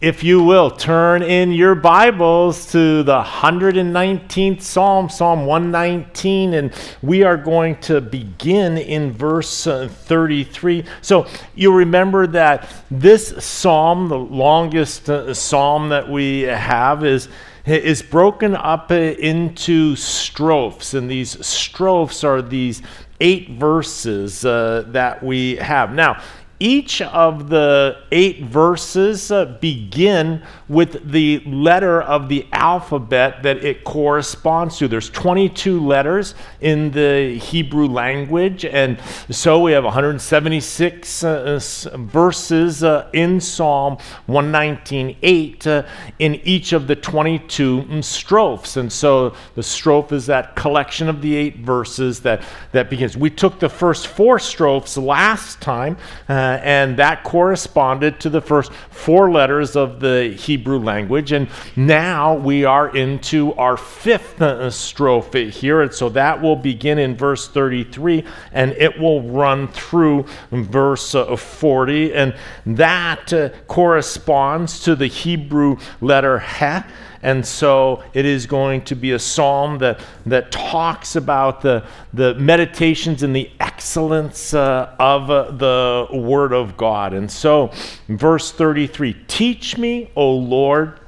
If you will, turn in your Bibles to the 119th Psalm, Psalm 119, and we are going to begin in verse uh, 33. So you remember that this psalm, the longest uh, psalm that we have, is is broken up uh, into strophes, and these strophes are these eight verses uh, that we have. Now, each of the eight verses uh, begin with the letter of the alphabet that it corresponds to. There's 22 letters in the Hebrew language, and so we have 176 uh, verses uh, in Psalm 119.8 uh, in each of the 22 mm, strophes. And so the strophe is that collection of the eight verses that, that begins. We took the first four strophes last time uh, and that corresponded to the first four letters of the Hebrew language. And now we are into our fifth strophe here. And so that will begin in verse 33 and it will run through verse uh, 40. And that uh, corresponds to the Hebrew letter He. And so it is going to be a psalm that, that talks about the, the meditations and the excellence uh, of uh, the Word of God. And so, verse 33 Teach me, O Lord,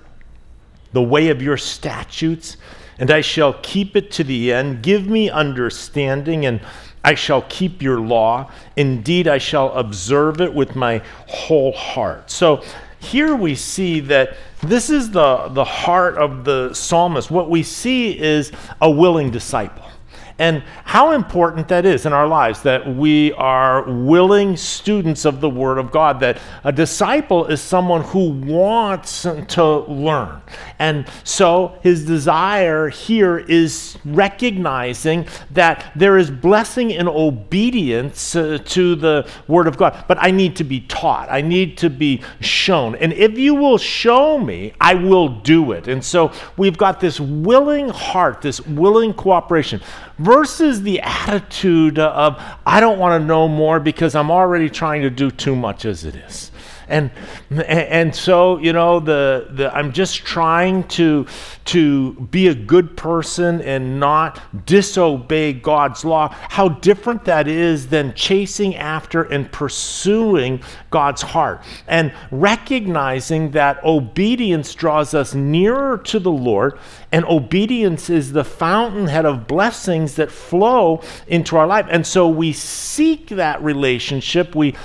the way of your statutes, and I shall keep it to the end. Give me understanding, and I shall keep your law. Indeed, I shall observe it with my whole heart. So, here we see that this is the, the heart of the psalmist. What we see is a willing disciple and how important that is in our lives that we are willing students of the Word of God, that a disciple is someone who wants to learn. And so his desire here is recognizing that there is blessing in obedience uh, to the Word of God, but I need to be taught, I need to be shown. And if you will show me, I will do it. And so we've got this willing heart, this willing cooperation versus the attitude of, I don't want to know more because I'm already trying to do too much as it is. And, and so, you know, the, the, I'm just trying to, to be a good person and not disobey God's law. How different that is than chasing after and pursuing God's heart. And recognizing that obedience draws us nearer to the Lord, and obedience is the fountainhead of blessings that flow into our life. And so we seek that relationship, we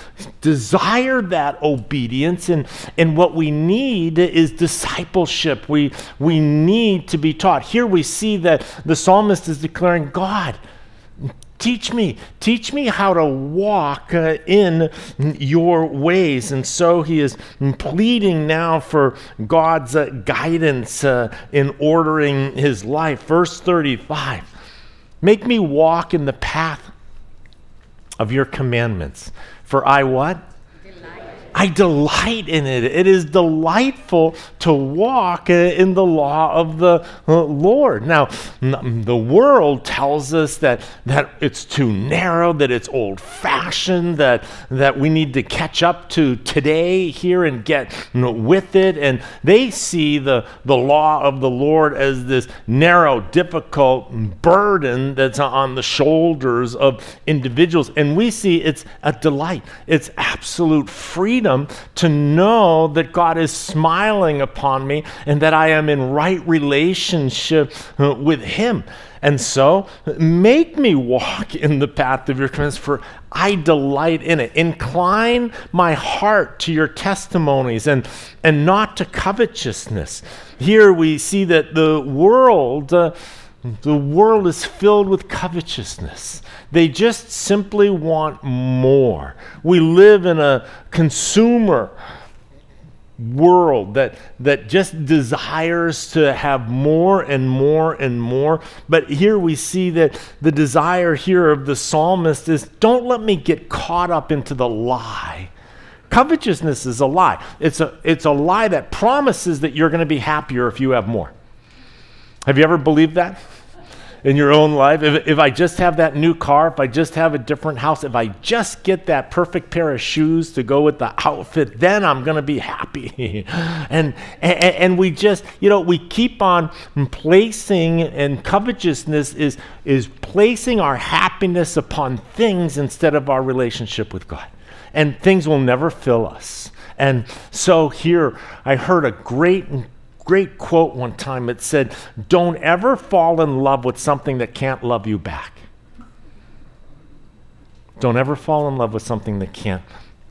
desire that obedience, and, and what we need is discipleship. We, we need to be taught. Here we see that the psalmist is declaring, God, Teach me, teach me how to walk uh, in your ways. And so he is pleading now for God's uh, guidance uh, in ordering his life. Verse 35 Make me walk in the path of your commandments. For I what? I delight in it. It is delightful to walk in the law of the uh, Lord. Now, the world tells us that, that it's too narrow, that it's old fashioned, that, that we need to catch up to today here and get with it. And they see the, the law of the Lord as this narrow, difficult burden that's on the shoulders of individuals. And we see it's a delight, it's absolute freedom freedom to know that God is smiling upon me and that I am in right relationship uh, with Him. And so, make me walk in the path of your commandments, for I delight in it. Incline my heart to your testimonies and, and not to covetousness. Here we see that the world. Uh, the world is filled with covetousness. They just simply want more. We live in a consumer world that, that just desires to have more and more and more. But here we see that the desire here of the psalmist is don't let me get caught up into the lie. Covetousness is a lie. It's a, it's a lie that promises that you're going to be happier if you have more. Have you ever believed that? In your own life? If, if I just have that new car, if I just have a different house, if I just get that perfect pair of shoes to go with the outfit, then I'm going to be happy. and, and, and we just, you know, we keep on placing, and covetousness is, is placing our happiness upon things instead of our relationship with God. And things will never fill us. And so here, I heard a great great quote one time. It said, Don't ever fall in love with something that can't love you back. Don't ever fall in love with something that can't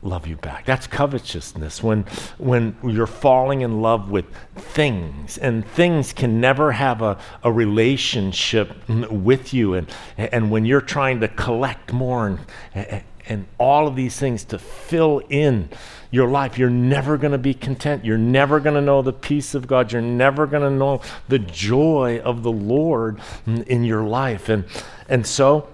love you back. That's covetousness when when you're falling in love with things and things can never have a, a relationship with you and and when you're trying to collect more and and all of these things to fill in your life. You're never going to be content. You're never going to know the peace of God. You're never going to know the joy of the Lord in your life. And, and so,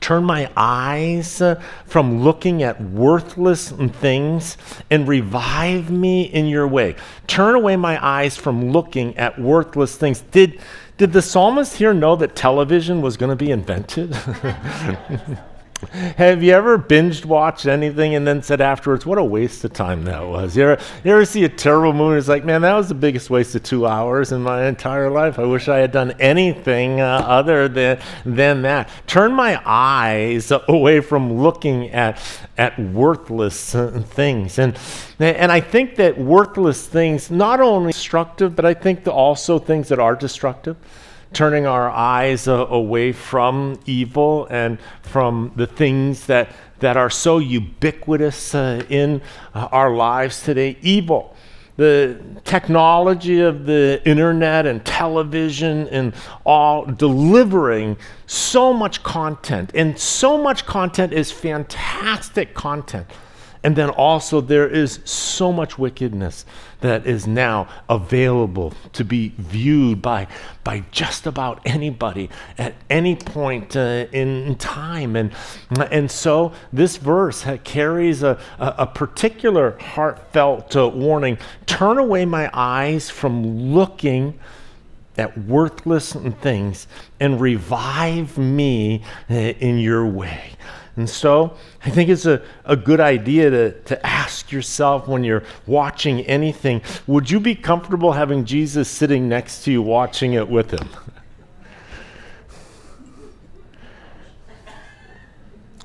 turn my eyes uh, from looking at worthless things and revive me in your way. Turn away my eyes from looking at worthless things. Did, did the psalmist here know that television was going to be invented? Have you ever binged watched anything and then said afterwards, what a waste of time that was? You ever, you ever see a terrible movie it's like, man, that was the biggest waste of two hours in my entire life. I wish I had done anything uh, other than, than that. Turn my eyes away from looking at, at worthless things. And, and I think that worthless things, not only destructive, but I think also things that are destructive turning our eyes uh, away from evil and from the things that, that are so ubiquitous uh, in uh, our lives today. Evil. The technology of the internet and television and all delivering so much content. And so much content is fantastic content. And then also, there is so much wickedness that is now available to be viewed by, by just about anybody at any point uh, in time. And, and so, this verse carries a, a, a particular heartfelt uh, warning turn away my eyes from looking at worthless things and revive me uh, in your way. And so I think it's a, a good idea to, to ask yourself when you're watching anything would you be comfortable having Jesus sitting next to you watching it with him?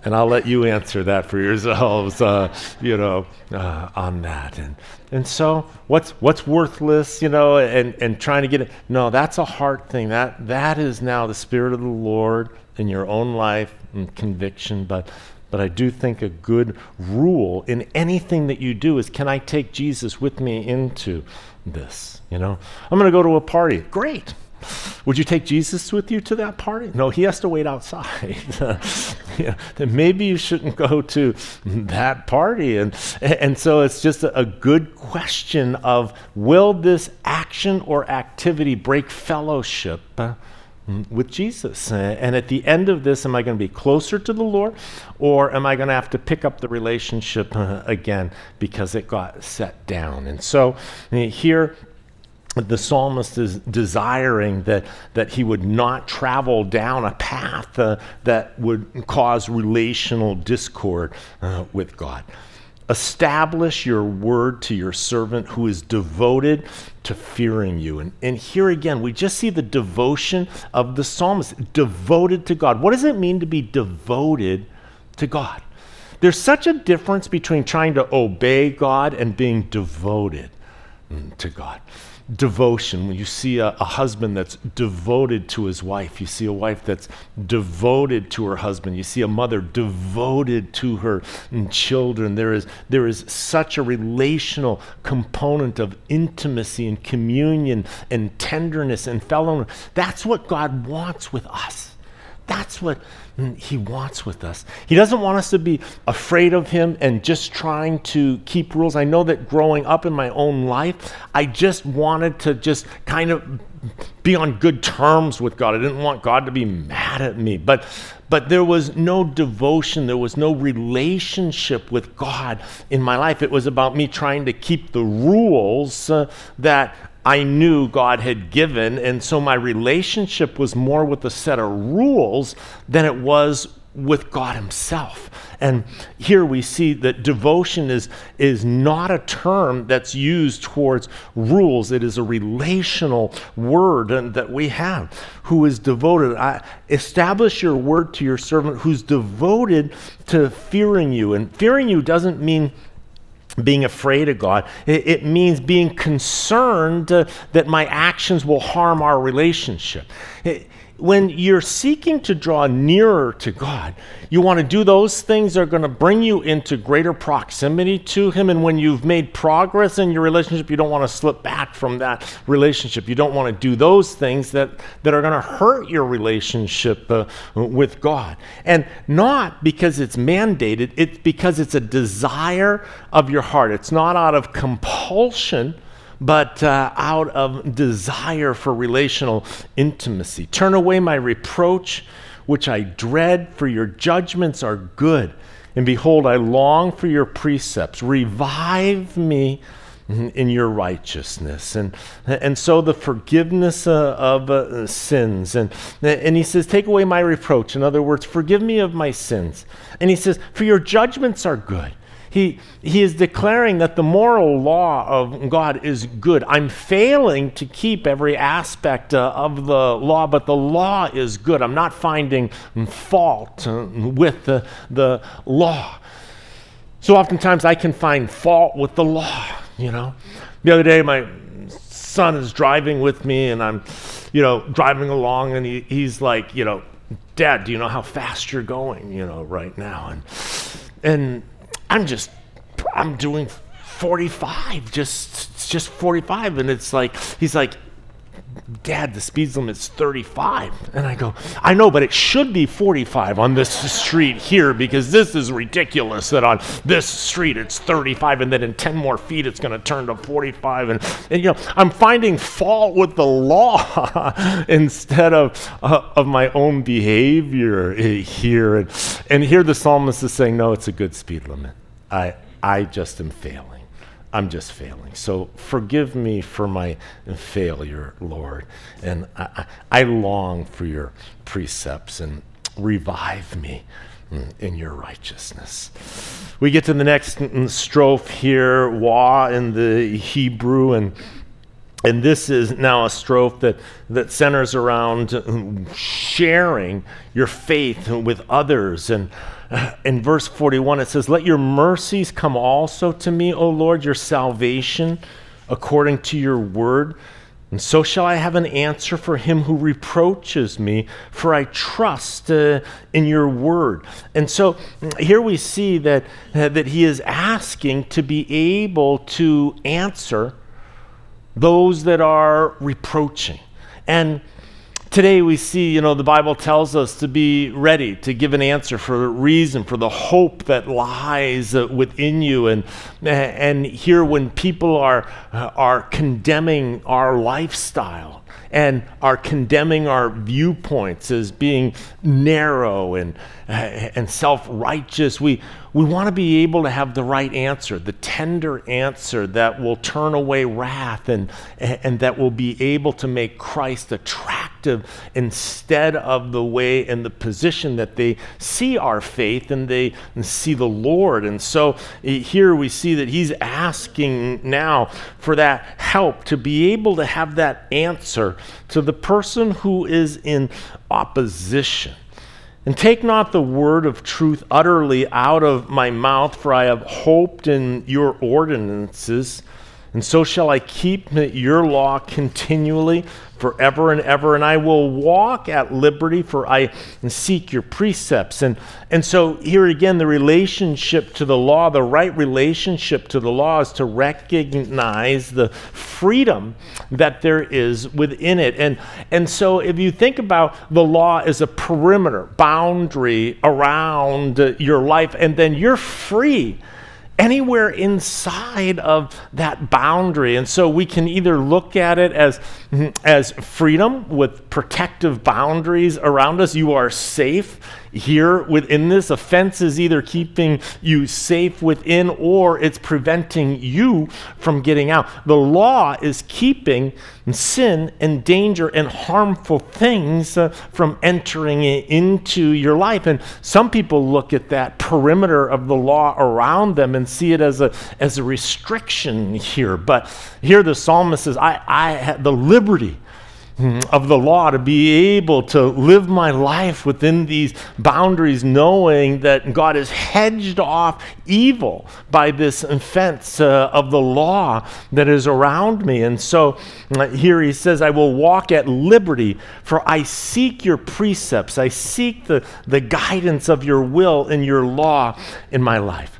and I'll let you answer that for yourselves, uh, you know, uh, on that. And and so, what's what's worthless, you know, and and trying to get it? No, that's a heart thing. That that is now the Spirit of the Lord in your own life and conviction, but but I do think a good rule in anything that you do is can I take Jesus with me into this? You know, I'm going to go to a party. Great. Would you take Jesus with you to that party? No, he has to wait outside. yeah, then maybe you shouldn't go to that party. And, and so it's just a, a good question of will this action or activity break fellowship? With Jesus. And at the end of this, am I going to be closer to the Lord or am I going to have to pick up the relationship uh, again because it got set down? And so uh, here, the psalmist is desiring that, that he would not travel down a path uh, that would cause relational discord uh, with God. Establish your word to your servant who is devoted to fearing you. And, and here again, we just see the devotion of the psalmist, devoted to God. What does it mean to be devoted to God? There's such a difference between trying to obey God and being devoted mm, to God devotion. When you see a, a, husband that's devoted to his wife, you see a wife that's devoted to her husband, you see a mother devoted to her children. There is, there is such a relational component of intimacy and communion and tenderness and fellowship. That's what God wants with us. That's what he wants with us. He doesn't want us to be afraid of him and just trying to keep rules. I know that growing up in my own life, I just wanted to just kind of be on good terms with God. I didn't want God to be mad at me. But but there was no devotion, there was no relationship with God in my life. It was about me trying to keep the rules uh, that I knew God had given. And so my relationship was more with a set of rules than it was with God Himself. And here we see that devotion is, is not a term that's used towards rules, it is a relational word that we have. Who is devoted? I, establish your word to your servant who's devoted to fearing you. And fearing you doesn't mean being afraid of God. It, it means being concerned uh, that my actions will harm our relationship. It, when you're seeking to draw nearer to God, you want to do those things that are going to bring you into greater proximity to Him. And when you've made progress in your relationship, you don't want to slip back from that relationship. You don't want to do those things that, that are going to hurt your relationship uh, with God. And not because it's mandated, it's because it's a desire of your heart. It's not out of compulsion but uh, out of desire for relational intimacy. Turn away my reproach, which I dread, for your judgments are good. And behold, I long for your precepts. Revive me in your righteousness. And, and so the forgiveness uh, of uh, sins. And, and he says, Take away my reproach. In other words, forgive me of my sins. And he says, For your judgments are good he, he is declaring that the moral law of God is good. I'm failing to keep every aspect uh, of the law, but the law is good. I'm not finding fault uh, with the, the law. So oftentimes I can find fault with the law, you know. The other day, my son is driving with me, and I'm, you know, driving along, and he, he's like, you know, Dad, do you know how fast you're going, you know, right now? And, and I'm just, I'm doing 45, just, just 45. And it's like, he's like, Dad, the speed limit's 35. And I go, I know, but it should be 45 on this street here because this is ridiculous that on this street it's 35 and then in 10 more feet it's going to turn to 45. And, and, you know, I'm finding fault with the law instead of, uh, of my own behavior here. And, and here the psalmist is saying, no, it's a good speed limit. I, I just am failing. I'm just failing. So forgive me for my failure, Lord. And I, I long for your precepts and revive me in your righteousness. We get to the next strophe here, wa in the Hebrew, and and this is now a strophe that, that centers around sharing your faith with others and in verse 41, it says, Let your mercies come also to me, O Lord, your salvation, according to your word. And so shall I have an answer for him who reproaches me, for I trust uh, in your word. And so here we see that, uh, that he is asking to be able to answer those that are reproaching. And Today we see, you know, the Bible tells us to be ready to give an answer for a reason, for the hope that lies uh, within you. And, and here when people are, are condemning our lifestyle, and are condemning our viewpoints as being narrow and, and self righteous. We, we want to be able to have the right answer, the tender answer that will turn away wrath and, and that will be able to make Christ attractive instead of the way and the position that they see our faith and they see the Lord. And so eh, here we see that he's asking now for that help to be able to have that answer to the person who is in opposition. And take not the word of truth utterly out of my mouth, for I have hoped in your ordinances. And so shall I keep your law continually forever and ever, and I will walk at liberty, for I seek your precepts. And, and so, here again, the relationship to the law, the right relationship to the law is to recognize the freedom that there is within it. And, and so, if you think about the law as a perimeter, boundary around your life, and then you're free anywhere inside of that boundary. And so we can either look at it as, as freedom with protective boundaries around us. You are safe here within this. Offense is either keeping you safe within or it's preventing you from getting out. The law is keeping sin and danger and harmful things uh, from entering into your life. And some people look at that perimeter of the law around them and see it as a, as a restriction here. But here the psalmist says, I, I have the liberty of the law to be able to live my life within these boundaries, knowing that God has hedged off evil by this fence uh, of the law that is around me. And so uh, here he says, I will walk at liberty, for I seek your precepts, I seek the, the guidance of your will and your law in my life.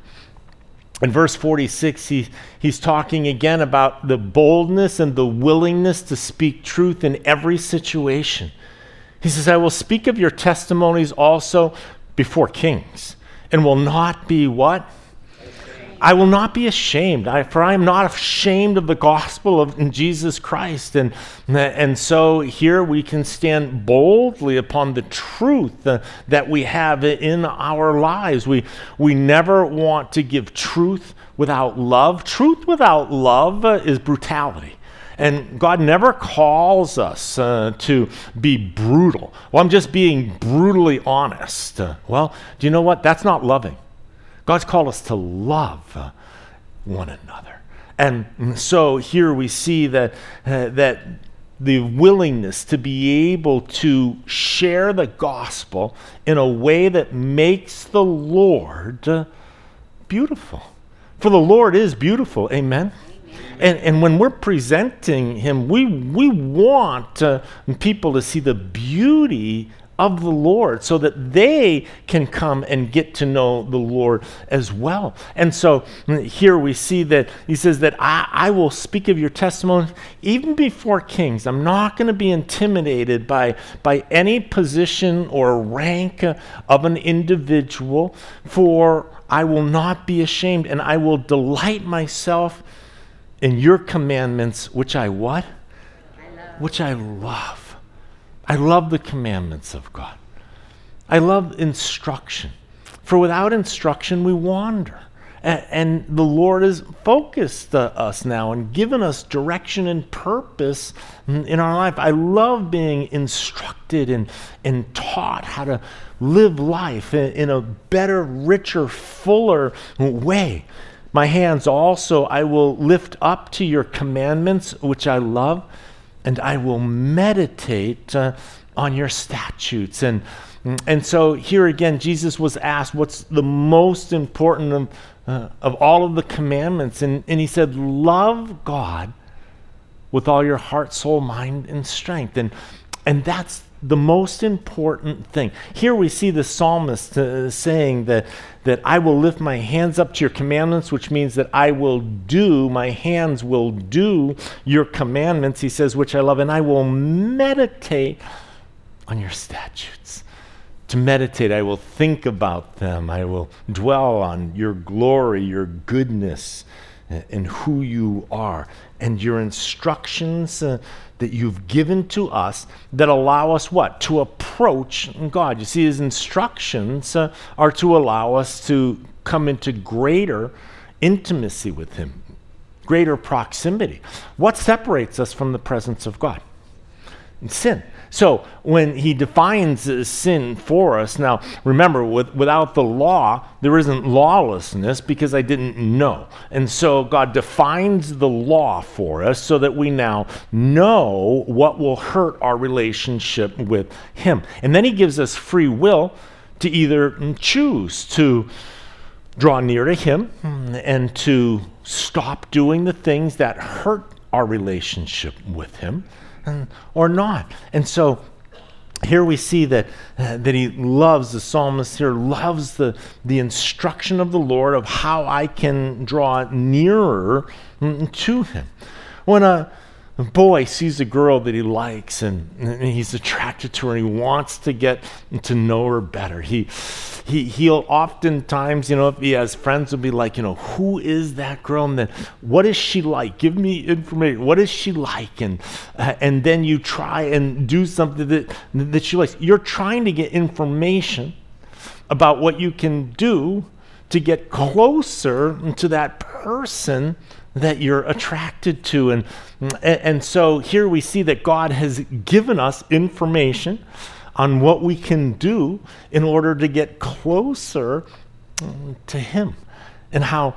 In verse 46, he, he's talking again about the boldness and the willingness to speak truth in every situation. He says, I will speak of your testimonies also before kings, and will not be what? I will not be ashamed, I, for I am not ashamed of the gospel of Jesus Christ. And, and so here we can stand boldly upon the truth that we have in our lives. We, we never want to give truth without love. Truth without love is brutality. And God never calls us uh, to be brutal. Well, I'm just being brutally honest. Well, do you know what? That's not loving. God's called us to love one another. And so here we see that, uh, that the willingness to be able to share the gospel in a way that makes the Lord beautiful. For the Lord is beautiful. Amen. And, and when we're presenting him, we, we want uh, people to see the beauty of the Lord so that they can come and get to know the Lord as well. And so mm, here we see that he says that I, I will speak of your testimony even before kings. I'm not going to be intimidated by, by any position or rank uh, of an individual, for I will not be ashamed and I will delight myself in your commandments, which I what? I which I love. I love the commandments of God. I love instruction. For without instruction, we wander. And, the Lord has focused uh, us now and given us direction and purpose in our life. I love being instructed and, and taught how to live life in a better, richer, fuller way. My hands also I will lift up to your commandments, which I love and I will meditate uh, on your statutes. And, and so here again, Jesus was asked, What's the most important of, uh, of all of the commandments? And, and he said, Love God with all your heart, soul, mind, and strength. And, and that's the most important thing. Here we see the psalmist uh, saying that, that I will lift my hands up to your commandments, which means that I will do, my hands will do your commandments, he says, which I love, and I will meditate on your statutes. To meditate, I will think about them, I will dwell on your glory, your goodness, and who you are, and your instructions. Uh, that you've given to us that allow us what? To approach God. You see, his instructions uh, are to allow us to come into greater intimacy with him, greater proximity. What separates us from the presence of God? Sin. So when he defines sin for us, now remember, with, without the law, there isn't lawlessness because I didn't know. And so God defines the law for us so that we now know what will hurt our relationship with him. And then he gives us free will to either choose to draw near to him and to stop doing the things that hurt our relationship with him or not. And so here we see that, uh, that he loves, the psalmist here loves the, the instruction of the Lord of how I can draw nearer mm, to him. When a, a boy sees a girl that he likes and, and, he's attracted to her and he wants to get to know her better. He, he, he'll oftentimes, you know, if he has friends, will be like, you know, who is that girl? And then what is she like? Give me information. What is she like? And, uh, and then you try and do something that, that she likes. You're trying to get information about what you can do to get closer to that person that you're attracted to. And, and so here we see that God has given us information on what we can do in order to get closer mm, to Him. And how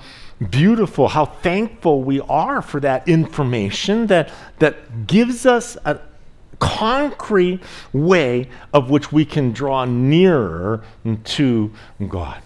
beautiful, how thankful we are for that information that, that gives us a concrete way of which we can draw nearer to God.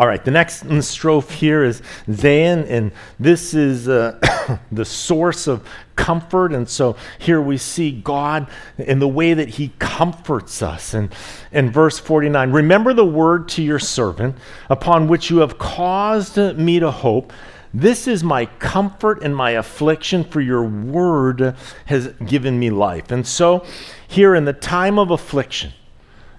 All right, the next strophe here is Zayin, and this is uh, the source of comfort. And so here we see God in the way that He comforts us. And in verse 49, remember the word to your servant, upon which you have caused me to hope. This is my comfort and my affliction, for your word has given me life. And so, here in the time of affliction,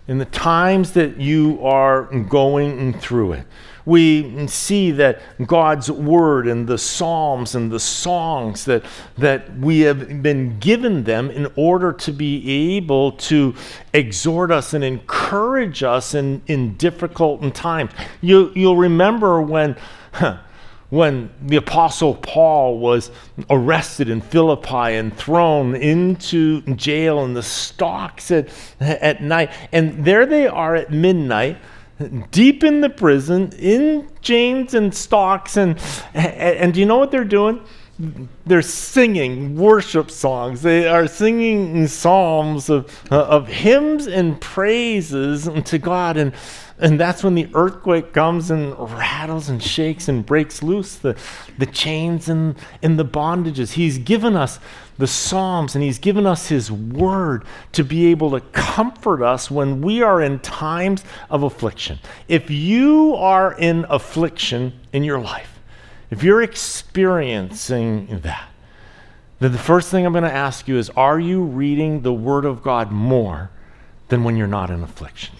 in the times that you are going through it. We see that God's word and the psalms and the songs that, that we have been given them in order to be able to exhort us and encourage us in, in difficult times. You, you'll remember when. Huh, when the Apostle Paul was arrested in Philippi and thrown into jail in the stocks at, at night. And there they are at midnight, deep in the prison, in chains and stocks. And, and do you know what they're doing? They're singing worship songs. They are singing psalms of, uh, of hymns and praises to God. And and that's when the earthquake comes and rattles and shakes and breaks loose the, the chains and, and the bondages. He's given us the Psalms and He's given us His Word to be able to comfort us when we are in times of affliction. If you are in affliction in your life, if you're experiencing that, then the first thing I'm going to ask you is Are you reading the Word of God more than when you're not in affliction?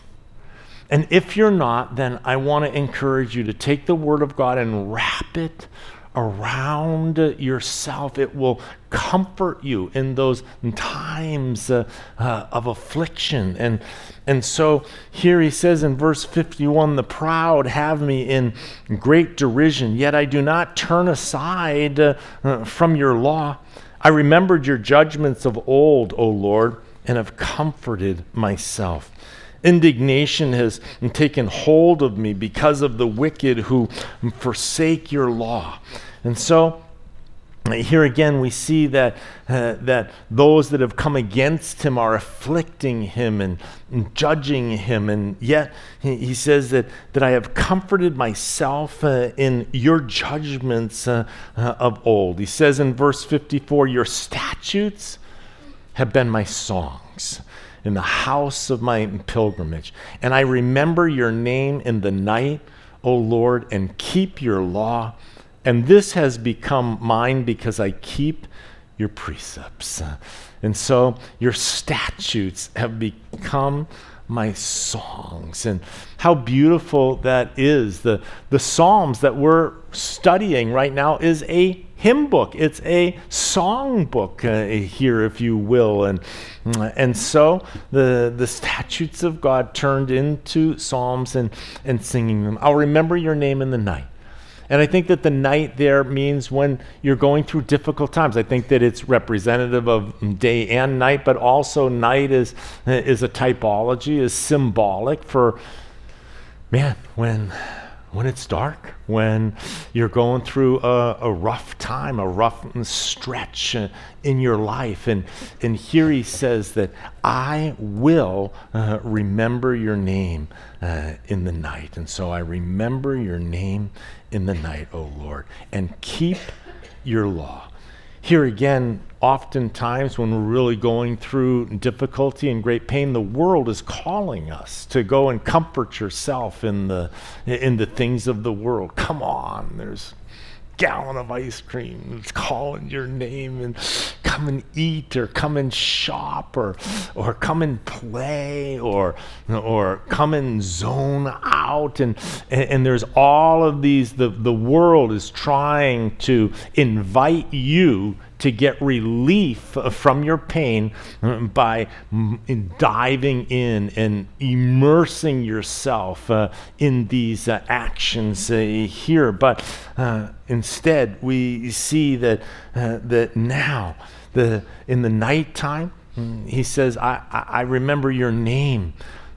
And if you're not, then I want to encourage you to take the Word of God and wrap it around yourself. It will comfort you in those times uh, uh, of affliction. And, and so here he says in verse 51 the proud have me in great derision, yet I do not turn aside uh, from your law. I remembered your judgments of old, O Lord, and have comforted myself. Indignation has taken hold of me because of the wicked who forsake your law. And so, here again, we see that, uh, that those that have come against him are afflicting him and, and judging him. And yet, he, he, says that, that I have comforted myself uh, in your judgments uh, uh of old. He says in verse 54 Your statutes have been my songs in the house of my pilgrimage. And I remember your name in the night, O Lord, and keep your law. And this has become mine because I keep your precepts. And so your statutes have become my songs. And how beautiful that is. The, the Psalms that we're studying right now is a hymn book, it's a song book uh, here, if you will. And, and so the, the statutes of God turned into psalms and, and singing them. I'll remember your name in the night. And I think that the night there means when you're going through difficult times. I think that it's representative of day and night, but also night is, is a typology, is symbolic for, man, when when it's dark, when you're going through a, a, rough time, a rough stretch in your life. And, and here he says that I will uh, remember your name uh, in the night. And so I remember your name in the night, O Lord, and keep your law. Here again, oftentimes when we're really going through difficulty and great pain, the world is calling us to go and comfort yourself in the, in the things of the world. Come on, there's gallon of ice cream. It's calling your name and come and eat or come and shop or or come and play or or come and zone out and and, and there's all of these the, the world is trying to invite you to get relief from your pain by diving in and immersing yourself uh, in these uh, actions uh, here. But uh, instead, we see that, uh, that now, the, in the nighttime, mm, he says, I, I remember your name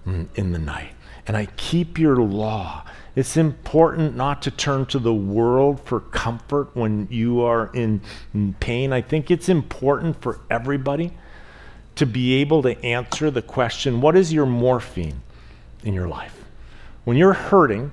mm, in the night, and I keep your law. It's important not to turn to the world for comfort when you are in, in pain. I think it's important for everybody to be able to answer the question what is your morphine in your life? When you're hurting,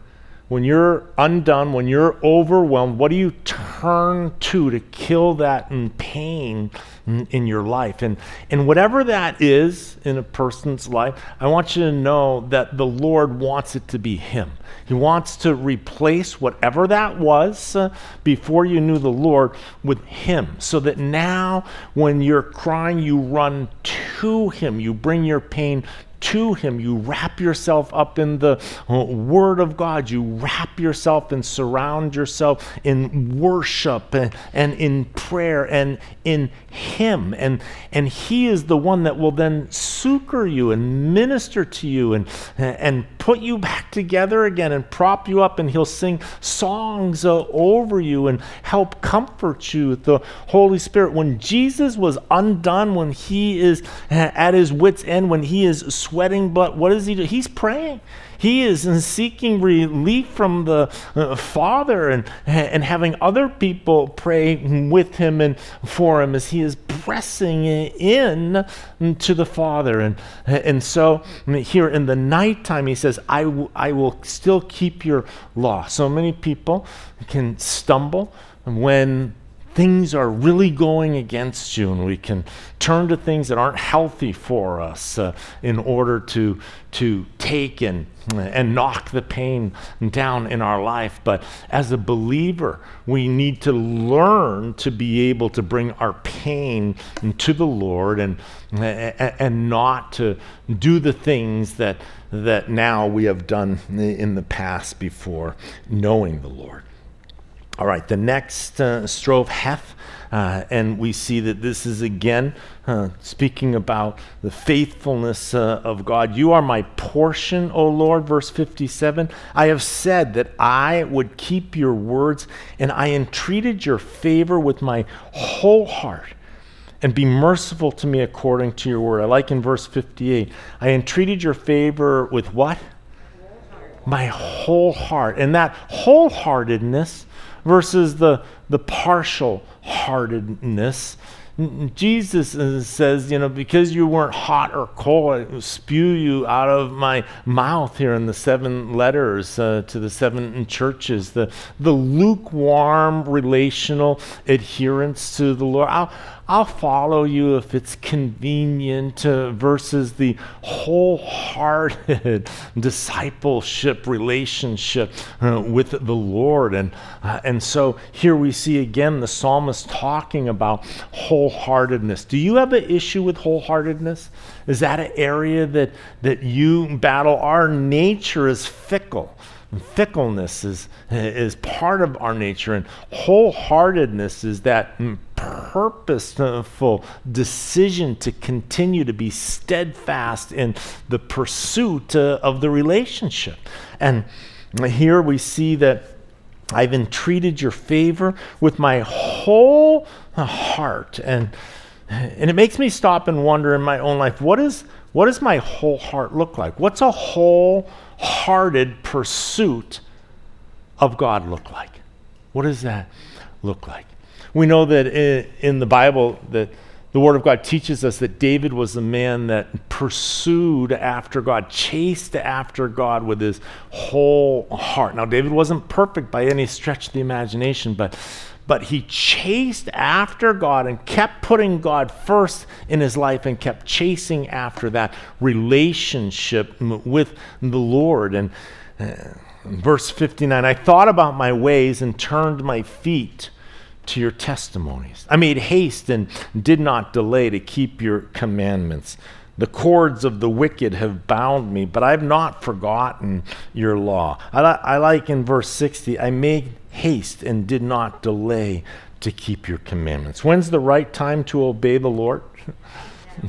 when you're undone, when you're overwhelmed, what do you turn to to kill that pain in your life? And, and whatever that is in a person's life, I want you to know that the Lord wants it to be Him. He wants to replace whatever that was uh, before you knew the Lord with Him. So that now, when you're crying, you run to Him. You bring your pain to Him. You wrap yourself up in the uh, Word of God. You wrap yourself and surround yourself in worship and, and in prayer and in Him. And, and He is the one that will then succor you and minister to you and, and put you back together again and prop you up. And He'll sing songs uh, over you and help comfort you. with The Holy Spirit, when Jesus was undone, when He is at His wits' end, when He is sweating but What does he do? He's praying. He is seeking relief from the uh, Father and, and having other people pray with him and for him as he is pressing in to the Father. And, and so here in the nighttime, he says, I, will still keep your law. So many people can stumble when things are really going against you, and we can turn to things that aren't healthy for us uh, in order to, to take and, and knock the pain down in our life. But as a believer, we need to learn to be able to bring our pain to the Lord and, and not to do the things that, that now we have done in the past before knowing the Lord. All right, the next uh, strophe, Heth, uh, and we see that this is again uh, speaking about the faithfulness uh, of God. You are my portion, O Lord, verse 57. I have said that I would keep your words, and I entreated your favor with my whole heart. And be merciful to me according to your word. I like in verse 58. I entreated your favor with what? My whole heart. And that wholeheartedness versus the, the partial heartedness. Jesus uh, says, you know, because you weren't hot or cold, I spew you out of my mouth here in the seven letters uh, to the seven churches. The, the lukewarm relational adherence to the Lord. I'll, I'll follow you if it's convenient, uh, versus the wholehearted discipleship relationship uh, with the Lord. And, uh, and so here we see again the psalmist talking about wholeheartedness. Do you have an issue with wholeheartedness? Is that an area that, that you battle? Our nature is fickle. Fickleness is, is part of our nature, and wholeheartedness is that purposeful decision to continue to be steadfast in the pursuit uh, of the relationship. And here we see that I've entreated your favor with my whole heart. And, and it makes me stop and wonder in my own life what, is, what does my whole heart look like? What's a whole hearted pursuit of God look like? What does that look like? We know that in, the Bible that the Word of God teaches us that David was the man that pursued after God, chased after God with his whole heart. Now, David wasn't perfect by any stretch of the imagination, but, but he chased after God and kept putting God first in his life and kept chasing after that relationship with the Lord. And uh, verse 59 I thought about my ways and turned my feet to your testimonies. I made haste and did not delay to keep your commandments. The cords of the wicked have bound me, but I have not forgotten your law. I, li- I like in verse 60, I made haste and did not delay to keep your commandments. When's the right time to obey the Lord?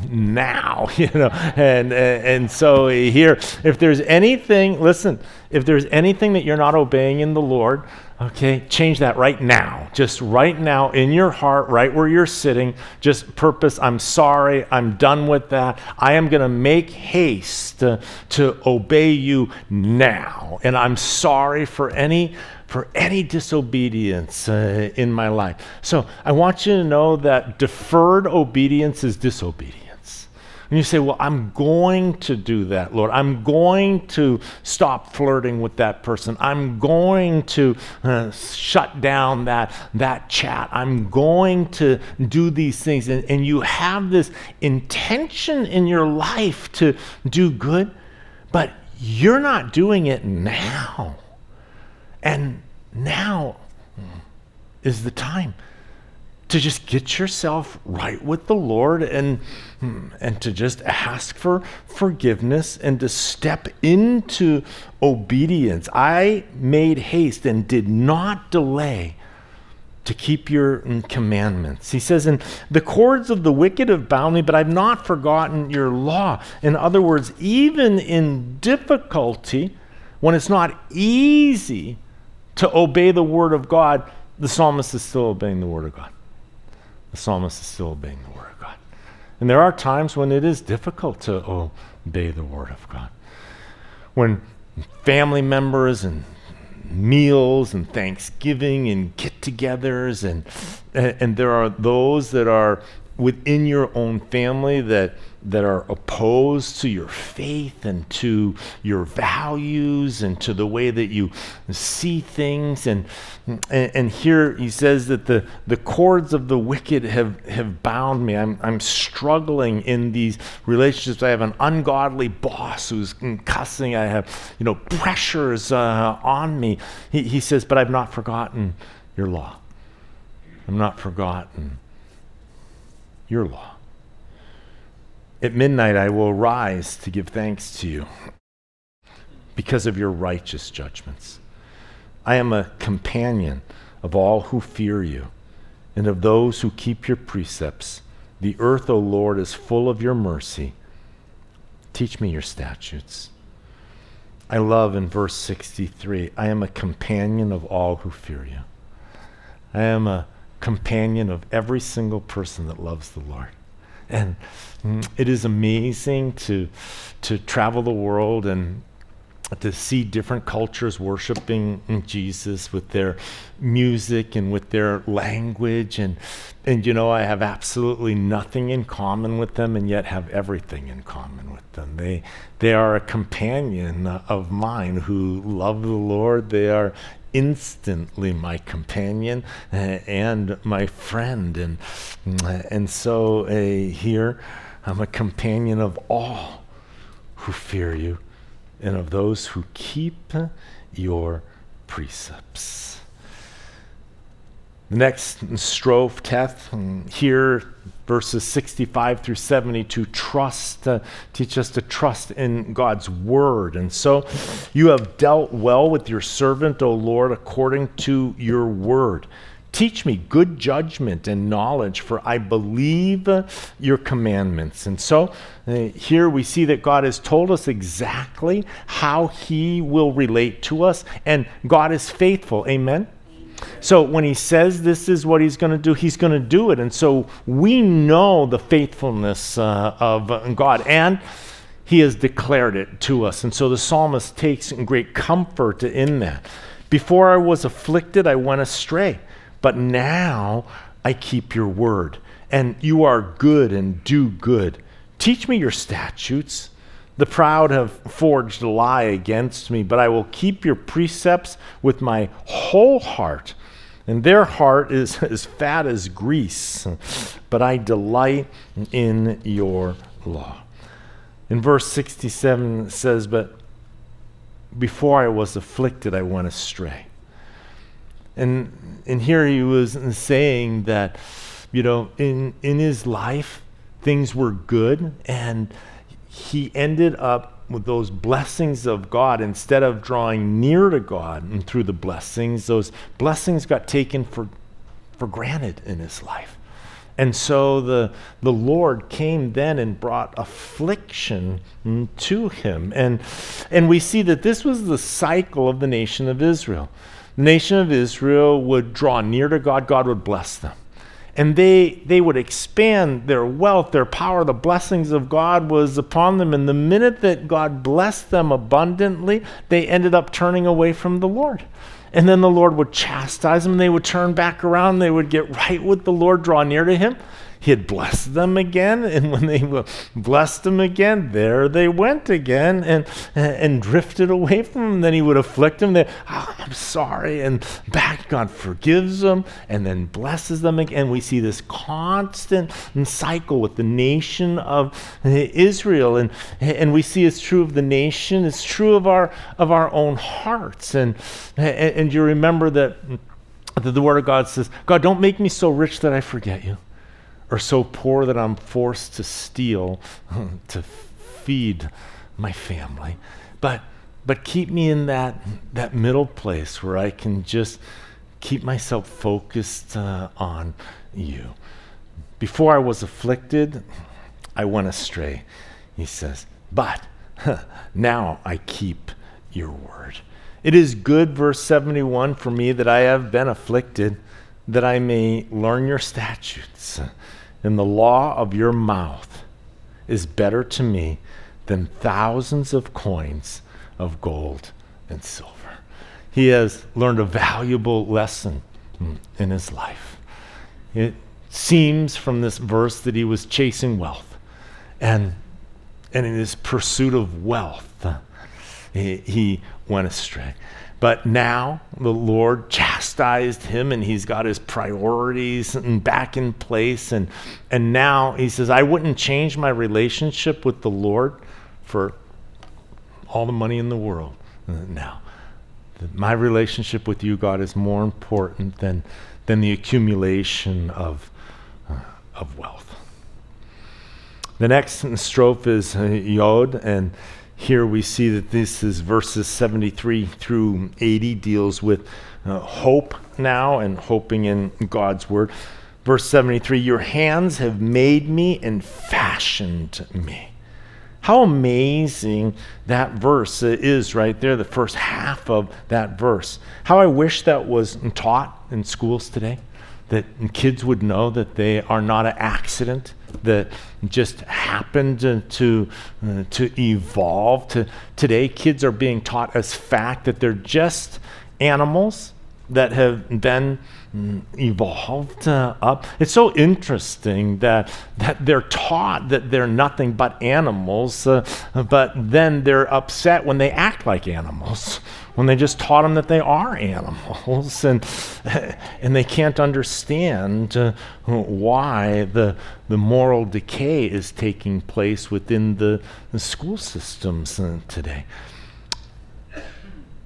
now, you know. And, and so here, if there's anything, listen, if there's anything that you're not obeying in the Lord, okay, change that right now. Just right now in your heart, right where you're sitting, just purpose, I'm sorry, I'm done with that. I am going to make haste to, to obey you now. And I'm sorry for any for any disobedience uh, in my life. So I want you to know that deferred obedience is disobedience. And you say, Well, I'm going to do that, Lord. I'm going to stop flirting with that person. I'm going to uh, shut down that, that chat. I'm going to do these things. And, and you have this intention in your life to do good, but you're not doing it now. And now is the time to just get yourself right with the Lord and, hmm, and to just ask for forgiveness and to step into obedience. I made haste and did not delay to keep your commandments. He says, And the cords of the wicked have bound me, but I've not forgotten your law. In other words, even in difficulty, when it's not easy to obey the word of God, the psalmist is still obeying the word of God. The psalmist is still obeying the word of God. And there are times when it is difficult to obey the word of God. When family members and meals and Thanksgiving and get togethers, and, and there are those that are within your own family that that are opposed to your faith and to your values and to the way that you see things. And, and, and, here he says that the, the cords of the wicked have, have bound me. I'm, I'm struggling in these relationships. I have an ungodly boss who's cussing. I have, you know, pressures uh, on me. He, he says, but I've not forgotten your law. I'm not forgotten your law. At midnight I will rise to give thanks to you because of your righteous judgments. I am a companion of all who fear you and of those who keep your precepts. The earth, O Lord, is full of your mercy. Teach me your statutes. I love in verse 63 I am a companion of all who fear you. I am a companion of every single person that loves the Lord. And mm, it is amazing to, to travel the world and to see different cultures worshiping Jesus with their music and with their language and and you know I have absolutely nothing in common with them and yet have everything in common with them. They they are a companion of mine who love the Lord. They are instantly my companion uh, and my friend. And, uh, and so uh, here, I'm a companion of all who fear you and of those who keep your precepts. The next strophe, Teth, here verses 65 through 72 trust uh, teach us to trust in god's word. And so you have dealt well with your servant o lord according to your word. Teach me good judgment and knowledge for i believe your commandments. And so uh, here we see that god has told us exactly how he will relate to us and god is faithful. Amen so when he says this is what he's going to do, he's going to do it. And so we know the faithfulness uh, of God. And he has declared it to us. And so the psalmist takes great comfort in that. Before I was afflicted, I went astray, but now I keep your word. And you are good and do good. Teach me your statutes. The proud have forged a lie against me, but I will keep your precepts with my whole heart. And their heart is as fat as grease, but I delight in your law. In verse 67 it says, But before I was afflicted, I went astray. And, and here he was saying that, you know, in, in his life, things were good, and he ended up with those blessings of God instead of drawing near to God and through the blessings, those blessings got taken for, for granted in his life. And so the, the Lord came then and brought affliction to him. And, and we see that this was the cycle of the nation of Israel. The nation of Israel would draw near to God, God would bless them. And they, they would expand their wealth, their power, the blessings of God was upon them. And the minute that God blessed them abundantly, they ended up turning away from the Lord. And then the Lord would chastise them. They would turn back around. They would get right with the Lord, draw near to Him he had blessed them again. And when they blessed them again, there they went again and, and drifted away from him. Then he would afflict them. They, oh, I'm sorry. And back, God forgives them and then blesses them again. We see this constant cycle with the nation of Israel. And, and we see it's true of the nation, it's true of our, of our own hearts. And, and, and you remember that the Word of God says, God, don't make me so rich that I forget you or so poor that I'm forced to steal to feed my family. But but keep me in that that middle place where I can just keep myself focused uh, on you. Before I was afflicted, I went astray, he says. But now I keep your word. It is good, verse 71, for me that I have been afflicted, that I may learn your statutes and the law of your mouth is better to me than thousands of coins of gold and silver. He has learned a valuable lesson in his life. It seems from this verse that he was chasing wealth. And, and in his pursuit of wealth, he, he went astray. But now the Lord chastised him and he's got his priorities back in place. And, and now he says, I wouldn't change my relationship with the Lord for all the money in the world. Now, my relationship with you, God, is more important than, than the accumulation of, uh, of wealth. The next strophe is uh, Yod, and here we see that this is verses 73 through 80 deals with uh, hope now and hoping in God's word. Verse 73 Your hands have made me and fashioned me. How amazing that verse is right there, the first half of that verse. How I wish that was taught in schools today, that kids would know that they are not an accident that just happened to, uh, to evolve. To, today, kids are being taught as fact that they're just animals that have been mm, evolved uh, up. It's so interesting that, that they're taught that they're nothing but animals, uh, but then they're upset when they act like animals when they just taught them that they are animals and, and they can't understand uh, why the, the moral decay is taking place within the, the school systems uh, today.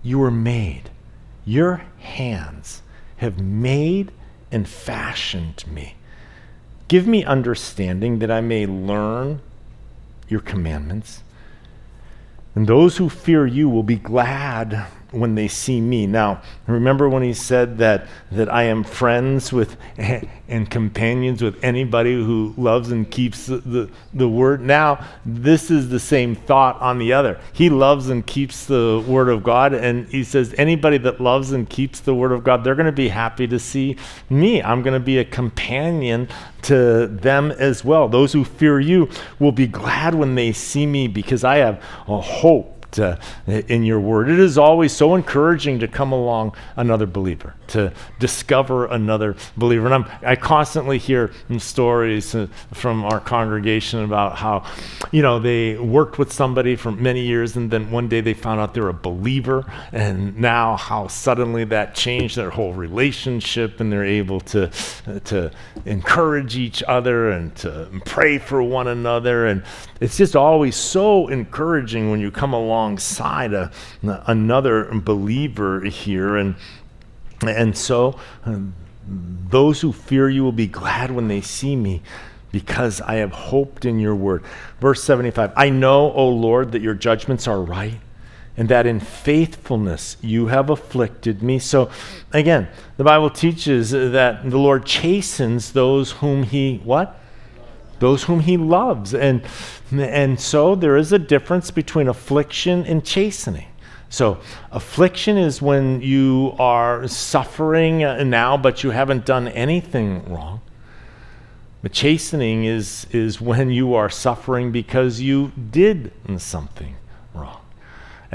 You were made, your hands have made and fashioned me. Give me understanding that I may learn your commandments. And those who fear you will be glad when they see me. Now, remember when he said that, that I am friends with and companions with anybody who loves and keeps the, the, the, word? Now, this is the same thought on the other. He loves and keeps the word of God, and he says, anybody that loves and keeps the word of God, they're going to be happy to see me. I'm going to be a companion to them as well. Those who fear you will be glad when they see me because I have a hope uh, in your word. It is always so encouraging to come along another believer, to discover another believer. And I'm, I constantly hear stories uh, from our congregation about how, you know, they worked with somebody for many years and then one day they found out they're a believer and now how suddenly that changed their whole relationship and they're able to, uh, to encourage each other and to pray for one another. And it's just always so encouraging when you come alongside a, another believer here. And, and so uh, those who fear you will be glad when they see me because I have hoped in your word. Verse 75 I know, O Lord, that your judgments are right and that in faithfulness you have afflicted me. So, again, the Bible teaches that the Lord chastens those whom he, what? Those whom he loves. And, and so there is a difference between affliction and chastening. So, affliction is when you are suffering now, but you haven't done anything wrong. But chastening is, is when you are suffering because you did something wrong.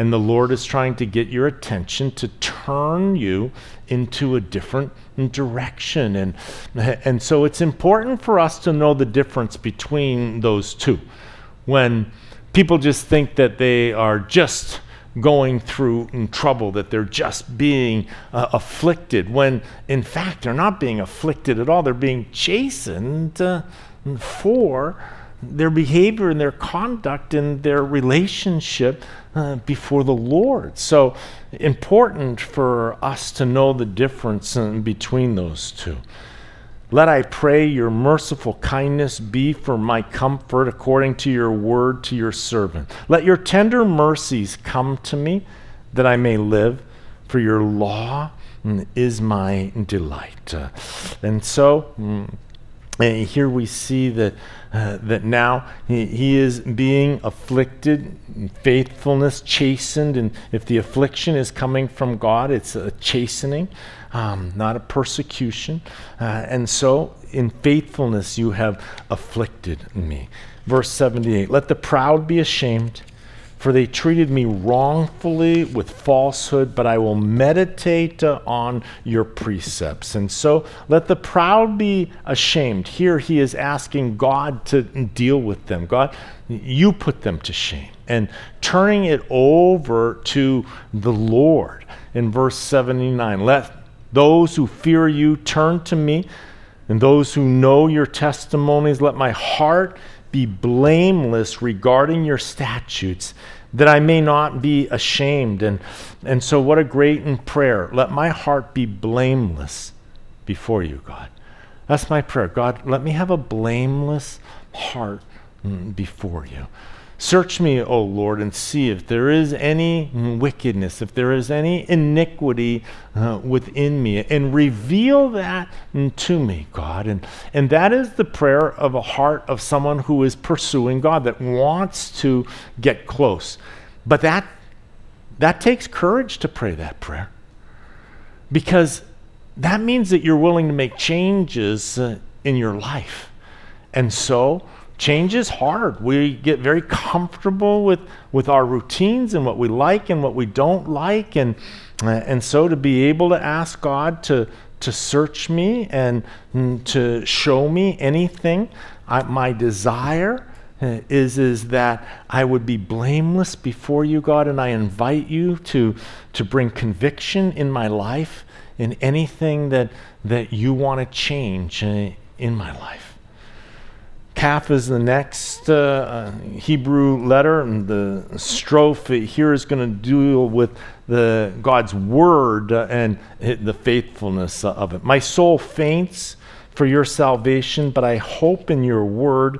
And the Lord is trying to get your attention to turn you into a different direction. And, and so it's important for us to know the difference between those two. When people just think that they are just going through trouble, that they're just being uh, afflicted, when in fact they're not being afflicted at all. They're being chastened uh, for their behavior and their conduct and their relationship uh, before the Lord. So important for us to know the difference between those two. Let I pray your merciful kindness be for my comfort according to your word to your servant. Let your tender mercies come to me that I may live, for your law is my delight. Uh, and so, mm, and here we see that, uh, that now he, he, is being afflicted, faithfulness, chastened. And if the affliction is coming from God, it's a chastening um, not a persecution. Uh, and so, in faithfulness, you have afflicted me. Verse 78 Let the proud be ashamed, for they treated me wrongfully with falsehood, but I will meditate on your precepts. And so, let the proud be ashamed. Here, he is asking God to deal with them. God, you put them to shame. And turning it over to the Lord in verse 79. Let those who fear you, turn to me. And those who know your testimonies, let my heart be blameless regarding your statutes, that I may not be ashamed. And, and so, what a great in prayer. Let my heart be blameless before you, God. That's my prayer. God, let me have a blameless heart mm, before you. Search me, O Lord, and see if there is any wickedness, if there is any iniquity uh, within me, and reveal that to me, God. And, and that is the prayer of a heart of someone who is pursuing God, that wants to get close. But that, that takes courage to pray that prayer because that means that you're willing to make changes uh, in your life. And so, change is hard. We get very comfortable with, with our routines and what we like and what we don't like. And, and so to be able to ask God to, to search me and mm, to show me anything, I, my desire uh, is, is that I would be blameless before you, God, and I invite you to, to bring conviction in my life in anything that, that you want to change uh, in my life. Kaf is the next uh, uh, Hebrew letter, and the strophe here is going to deal with the God's word and the faithfulness of it. My soul faints for your salvation, but I hope in your word.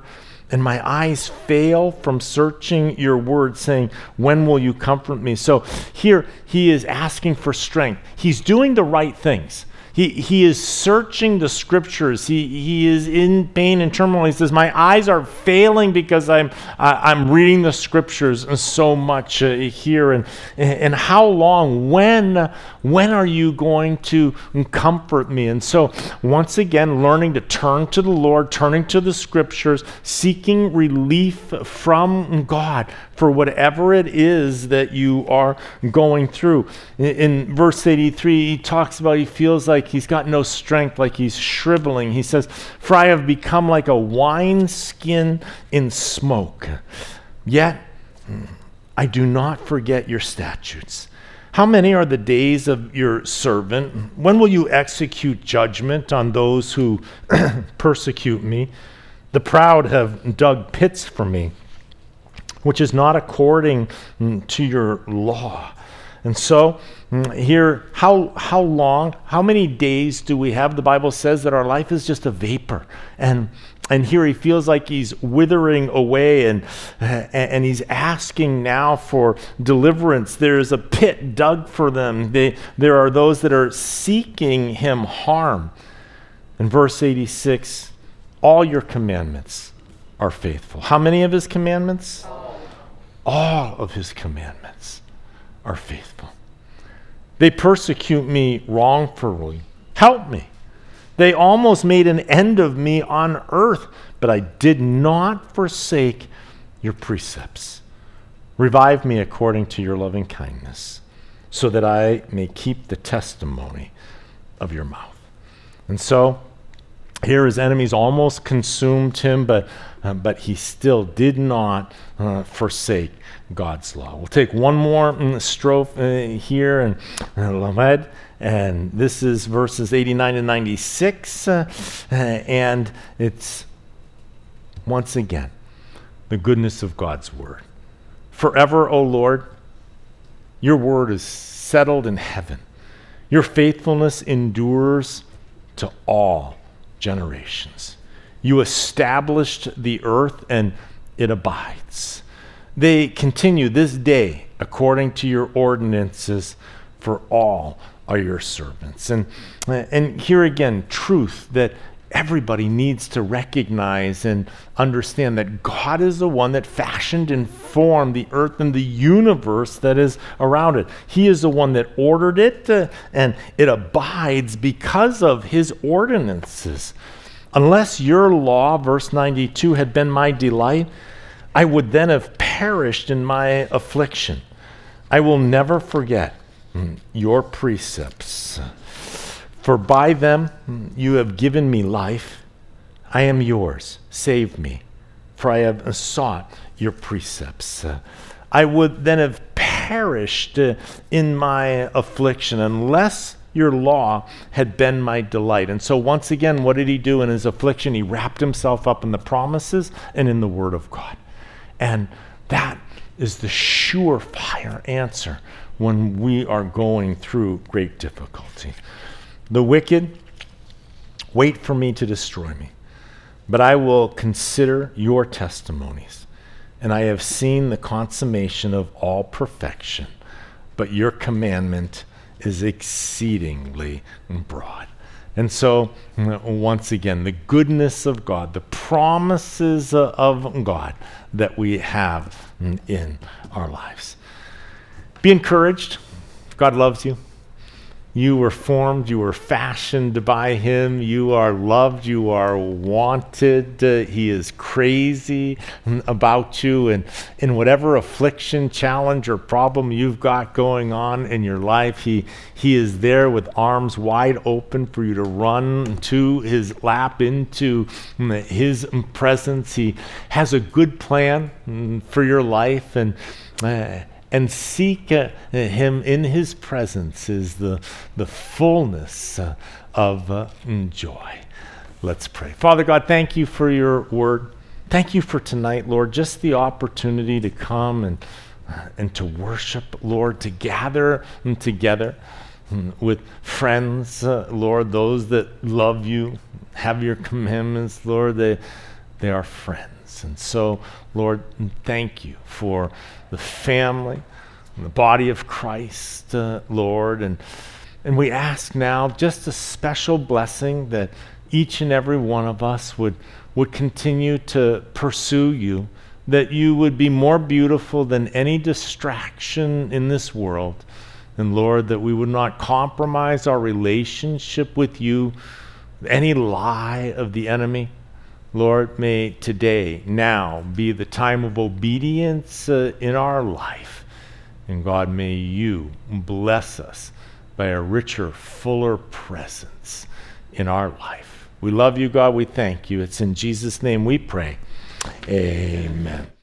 And my eyes fail from searching your word, saying, When will you comfort me? So here he is asking for strength. He's doing the right things. He, he is searching the scriptures. He, he is in pain and turmoil. He says, My eyes are failing because I'm, I'm reading the scriptures so much uh, here. And, and how long? When, when are you going to comfort me? And so, once again, learning to turn to the Lord, turning to the scriptures, seeking relief from God for whatever it is that you are going through. In, in verse 83, he talks about he feels like he's got no strength, like he's shriveling. He says, For I have become like a wineskin in smoke. Yet I do not forget your statutes. How many are the days of your servant? When will you execute judgment on those who persecute me? The proud have dug pits for me which is not according to your law. And so, mm, here, how, how long, how many days do we have? The Bible says that our life is just a vapor. And, and here he feels like he's withering away and, and he's asking now for deliverance. There's a pit dug for them, they, there are those that are seeking him harm. In verse 86, all your commandments are faithful. How many of his commandments? All of his commandments are faithful. They persecute me wrongfully. Help me. They almost made an end of me on earth, but I did not forsake your precepts. Revive me according to your loving kindness, so that I may keep the testimony of your mouth. And so, here his enemies almost consumed him, but, uh, but he still did not uh, forsake God's law. We'll take one more mm, strophe uh, here in uh, Lamed, and this is verses 89 and 96, uh, and it's once again the goodness of God's word. Forever, O Lord, your word is settled in heaven. Your faithfulness endures to all generations. You established the earth and it abides. They continue this day according to your ordinances for all are your servants. And, and here again, truth that everybody needs to recognize and understand that God is the one that fashioned and formed the earth and the universe that is around it. He is the one that ordered it, uh, and it abides because of his ordinances. Unless your law, verse 92, had been my delight, I would then have perished in my affliction. I will never forget mm, your precepts. For by them mm, you have given me life. I am yours. Save me, for I have sought your precepts. I would then have perished uh, in my affliction unless your law had been my delight. And so, once again, what did he do in his affliction? He wrapped himself up in the promises and in the word of God. And that is the surefire answer when we are going through great difficulty. The wicked wait for me to destroy me, but I will consider your testimonies. And I have seen the consummation of all perfection, but your commandment is exceedingly broad. And so, once again, the goodness of God, the promises of God that we have in our lives. Be encouraged. God loves you. You were formed, you were fashioned by Him, you are loved, you are wanted. Uh, he is crazy about you, and in whatever affliction, challenge, or problem you've got going on in your life, He, he is there with arms wide open for you to run to His lap, into His presence. He has a good plan for your life, and uh, and seek uh, him in his presence is the, the fullness uh, of uh, joy. Let's pray. Father God, thank you for your word. Thank you for tonight, Lord, just the opportunity to come and, and to worship, Lord, to gather together mm, with friends, uh, Lord, those that love you, have your commandments, Lord, they, they are friends. And so, Lord, thank you for the family, the body of Christ, uh, Lord. And, and we ask now just a special blessing that each and every one of us would, would continue to pursue you, that you would be more beautiful than any distraction in this world. And Lord, that we would not compromise our relationship with you, any lie of the enemy. Lord, may today, now, be the time of obedience uh, in our life. And God, may you bless us by a richer, fuller presence in our life. We love you, God. We thank you. It's in Jesus' name we pray. Amen.